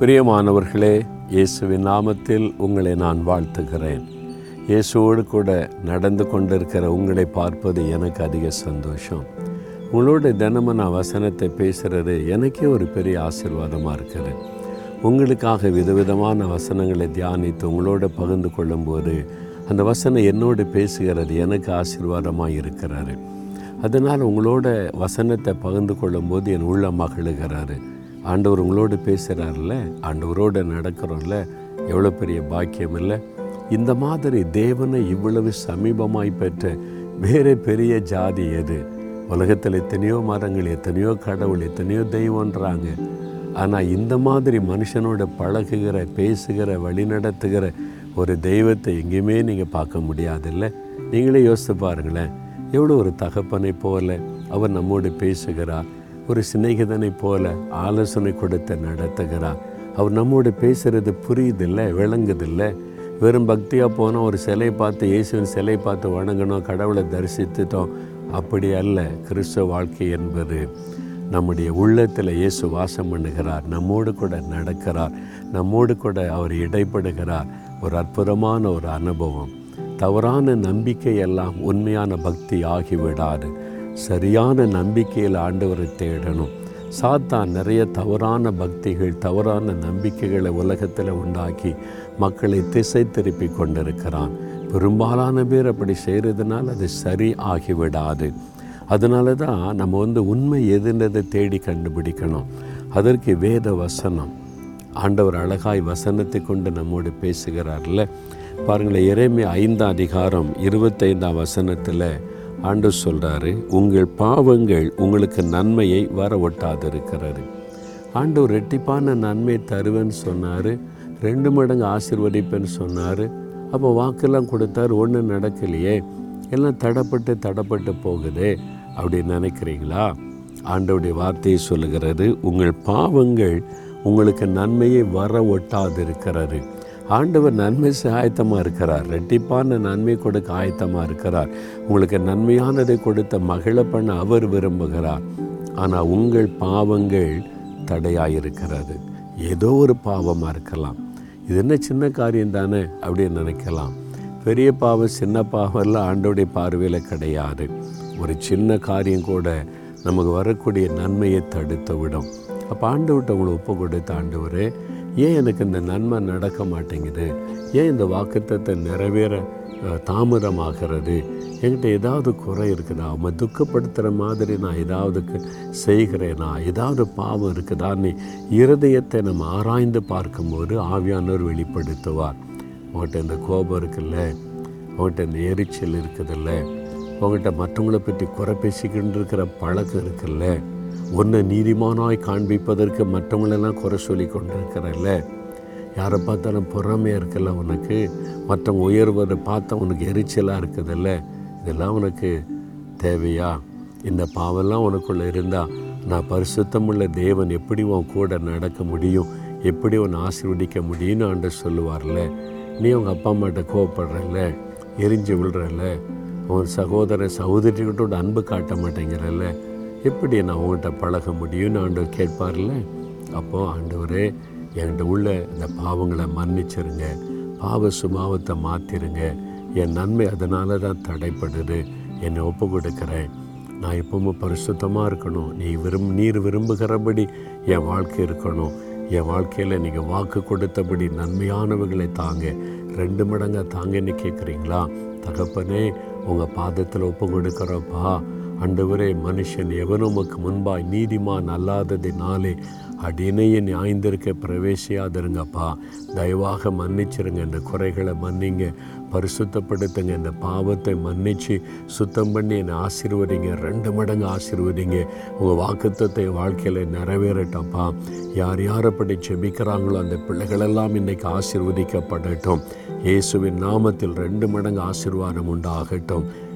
பிரியமானவர்களே இயேசுவின் நாமத்தில் உங்களை நான் வாழ்த்துகிறேன். இயேசுவோடு கூட நடந்து கொண்டிருக்கிற உங்களை பார்ப்பது எனக்கு அதிக சந்தோஷம். உங்களோட தினமும் நான் வசனத்தை பேசுகிறது எனக்கே ஒரு பெரிய ஆசீர்வாதமாக இருக்குது உங்களுக்காக விதவிதமான வசனங்களை தியானித்து உங்களோட பகிர்ந்து கொள்ளும்போது அந்த வசனம் என்னோடு பேசுகிறது எனக்கு ஆசீர்வாதமாக இருக்கிறாரு அதனால் உங்களோட வசனத்தை பகிர்ந்து கொள்ளும்போது என் உள்ள மகிழுகிறாரு ஆண்டவர் உங்களோடு பேசுகிறார்ல ஆண்டவரோடு நடக்கிறோம்ல? எவ்வளோ பெரிய பாக்கியம் இல்லை இந்த மாதிரி தேவனை இவ்வளவு சமீபமாய் பெற்ற வேறு பெரிய ஜாதி எது? உலகத்தில் எத்தனையோ மரங்கள் எத்தனையோ கடவுள் எத்தனையோ தெய்வன்றாங்க ஆனால் இந்த மாதிரி மனுஷனோட பழகுகிற பேசுகிற வழிநடத்துகிற ஒரு தெய்வத்தை எங்கேயுமே நீங்கள் பார்க்க முடியாதில்ல? நீங்களே யோசித்து பாருங்களேன். எவ்வளோ ஒரு தகப்பனை போல அவர் நம்மோடு பேசுகிறார். ஒரு சிநேகிதனை போல ஆலோசனை கொடுத்து நடத்துகிறார் அவர் நம்மோடு பேசுகிறது புரியுதில்லை விளங்குதில்ல. வெறும் பக்தியாக போனால் ஒரு சிலை பார்த்து இயேசுவின் சிலை பார்த்து வணங்கணும் கடவுளை தரிசித்துட்டோம். அப்படி அல்ல கிறிஸ்துவ வாழ்க்கை என்பது. நம்முடைய உள்ளத்தில் இயேசு வாசம் பண்ணுகிறார் நம்மோடு கூட நடக்கிறார் நம்மோடு கூட அவர் இடைப்படுகிறார். ஒரு அற்புதமான ஒரு அனுபவம். தவறான நம்பிக்கை எல்லாம் உண்மையான பக்தி ஆகிவிடாது. சரியான நம்பிக்கையில் ஆண்டவரை தேடணும். சாத்தான் நிறைய தவறான பக்திகள் தவறான நம்பிக்கைகளை உலகத்தில் உண்டாக்கி மக்களை திசை திருப்பி கொண்டிருக்கிறான். பெரும்பாலான பேர் அப்படி செய்கிறதுனால அது சரி ஆகிவிடாது. அதனால தான் நம்ம வந்து உண்மை எதுன்றதை தேடி கண்டுபிடிக்கணும். அதற்கு வேத வசனம். ஆண்டவர் அழகாய் வசனத்தை கொண்டு நம்மோடு பேசுகிறார்ல. பாருங்களேன் இறைமை ஐந்தாம் அதிகாரம் இருபத்தைந்தாம் வசனத்தில் ஆண்டு சொல்கிறாரு உங்கள் பாவங்கள் உங்களுக்கு நன்மையை வர இருக்கிறாரு ஆண்டு ஒரு ரெட்டிப்பான நன்மை தருவேன்னு சொன்னார் ரெண்டு மடங்கு ஆசிர்வதிப்பேன்னு சொன்னார். அப்போ வாக்கெல்லாம் கொடுத்தாரு ஒன்றும் நடக்கலையே எல்லாம் தடப்பட்டு தடப்பட்டு போகுதே அப்படின்னு நினைக்கிறீங்களா? ஆண்டவுடைய வார்த்தையை சொல்லுகிறது உங்கள் பாவங்கள் உங்களுக்கு நன்மையை வர ஒட்டாதிருக்கிறது ஆண்டவர் நன்மை ஆயத்தமாக இருக்கிறார். ரெட்டிப்பான நன்மை கொடுக்க ஆயத்தமாக இருக்கிறார். உங்களுக்கு நன்மையானதை கொடுத்த மகிழ பண்ண அவர் விரும்புகிறார். ஆனால் உங்கள் பாவங்கள் தடையாயிருக்கிறது. ஏதோ ஒரு பாவமாக இருக்கலாம். இது என்ன சின்ன காரியம் தானே அப்படின்னு நினைக்கலாம். பெரிய பாவம் சின்ன பாவம் எல்லாம் ஆண்டோடைய பார்வையில் கிடையாது. ஒரு சின்ன காரியம் கூட நமக்கு வரக்கூடிய நன்மையை தடுத்து விடும் அப்போ ஆண்டவர்கிட்ட உங்களை ஒப்பு கொடுத்த ஆண்டவர் ஏன் எனக்கு இந்த நன்மை நடக்க மாட்டேங்குது? ஏன் இந்த வாக்குத்தத்தை நிறைவேற தாமதமாகிறது? என்கிட்ட ஏதாவது குறை இருக்குதா? அவன் துக்கப்படுத்துகிற மாதிரி நான் ஏதாவது செய்கிறேனா? ஏதாவது பாவம் இருக்குதான்னு இருதயத்தை நம்ம ஆராய்ந்து பார்க்கும்போது ஆவியானவர் வெளிப்படுத்துவார். உங்கள்கிட்ட இந்த கோபம் இருக்குல்ல? உங்கள்கிட்ட இந்த எரிச்சல் இருக்குதில்ல? உங்கள்கிட்ட மற்றவங்களை பற்றி குறை பேசிக்கிட்டு இருக்கிற பழக்கம் இருக்குல்ல? உன்னை நீதிமானாய் காண்பிப்பதற்கு மற்றவங்களெல்லாம் குறை சொல்லி கொண்டிருக்கிறல்ல. யாரை பார்த்தாலும் பொறாமையாக இருக்குல்ல உனக்கு? மற்றவங்க உயர்வதை பார்த்தா உனக்கு எரிச்சலாக இருக்குதில்ல? இதெல்லாம் உனக்கு தேவையா? இந்த பாவெல்லாம் உனக்குள்ளே இருந்தால் நான் பரிசுத்தமுள்ள தேவன் எப்படி உன் கூட நடக்க முடியும்? எப்படி உன்னை ஆசீர்வதிக்க முடியும்னு ஆண்டு சொல்லுவார்ல? நீ உங்கள் அப்பா அம்மாட்ட கோவப்படுறல எரிஞ்சு விழுறல உன் சகோதர சகோதரிகிட்டோட அன்பு காட்ட மாட்டேங்கிறல்ல? எப்படி நான் உங்கள்கிட்ட பழக முடியும்னு ஆண்டவர் கேட்பார்ல? அப்போது ஆண்டவரே என்கிட்ட உள்ள இந்த பாவங்களை மன்னிச்சிருங்க. பாவ சுபாவத்தை மாற்றிருங்க என் நன்மை அதனால தான் தடைப்படுது என்னை ஒப்பு கொடுக்குறேன் நான் எப்பவும் பரிசுத்தமாக இருக்கணும். நீ விரும் நீர் விரும்புகிறபடி என் வாழ்க்கை இருக்கணும். என் வாழ்க்கையில் நீங்கள் வாக்கு கொடுத்தபடி நன்மையானவர்களை தாங்க. ரெண்டு மடங்காக தாங்கன்னு கேட்குறீங்களா தகப்பனே உங்கள் பாதத்தில் ஒப்பு கொடுக்குறப்பா அண்டவரே மனுஷன் எவனும் உமக்கு முன்பாய் நீதிமான் அல்லாததினாலே அடினையை நியாய்ந்திருக்க பிரவேசியாதிருங்கப்பா. தயவாக மன்னிச்சிருங்க இந்த குறைகளை மன்னிங்க பரிசுத்தப்படுத்துங்க இந்த பாவத்தை மன்னித்து சுத்தம் பண்ணி என்னை ஆசீர்வதிங்க ரெண்டு மடங்கு ஆசீர்வதிங்க. உங்கள் வாக்குத்தத்தை வாழ்க்கையில் நிறைவேறட்டப்பா யார் யார் அப்படி செபிக்கிறாங்களோ அந்த பிள்ளைகளெல்லாம் இன்றைக்கி ஆசீர்வதிக்கப்படட்டும். இயேசுவின் நாமத்தில் ரெண்டு மடங்கு ஆசீர்வாதம் உண்டாகட்டும்.